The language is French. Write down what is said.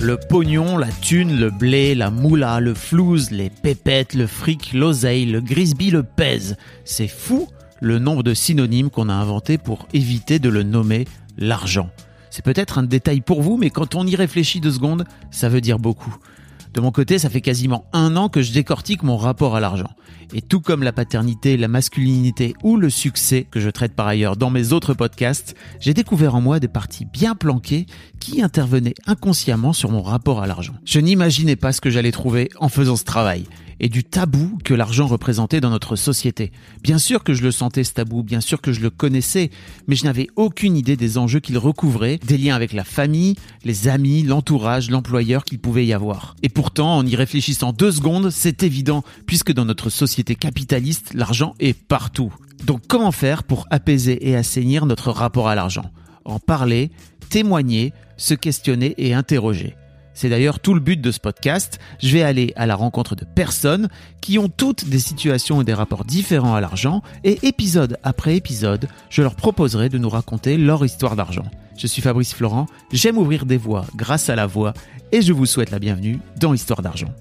Le pognon, la thune, le blé, la moula, le flouze, les pépettes, le fric, l'oseille, le grisby, le pèse. C'est fou le nombre de synonymes qu'on a inventés pour éviter de le nommer l'argent. C'est peut-être un détail pour vous, mais quand on y réfléchit deux secondes, ça veut dire beaucoup. De mon côté, ça fait quasiment un an que je décortique mon rapport à l'argent. Et tout comme la paternité, la masculinité ou le succès, que je traite par ailleurs dans mes autres podcasts, j'ai découvert en moi des parties bien planquées qui intervenaient inconsciemment sur mon rapport à l'argent. Je n'imaginais pas ce que j'allais trouver en faisant ce travail et du tabou que l'argent représentait dans notre société. Bien sûr que je le sentais ce tabou, bien sûr que je le connaissais, mais je n'avais aucune idée des enjeux qu'il recouvrait, des liens avec la famille, les amis, l'entourage, l'employeur qu'il pouvait y avoir. Pourtant, en y réfléchissant deux secondes, c'est évident, puisque dans notre société capitaliste, l'argent est partout. Donc comment faire pour apaiser et assainir notre rapport à l'argent? En parler, témoigner, se questionner et interroger. C'est d'ailleurs tout le but de ce podcast. Je vais aller à la rencontre de personnes qui ont toutes des situations et des rapports différents à l'argent et épisode après épisode, je leur proposerai de nous raconter leur histoire d'argent. Je suis Fabrice Florent, j'aime ouvrir des voies grâce à la voix et je vous souhaite la bienvenue dans Histoire d'argent.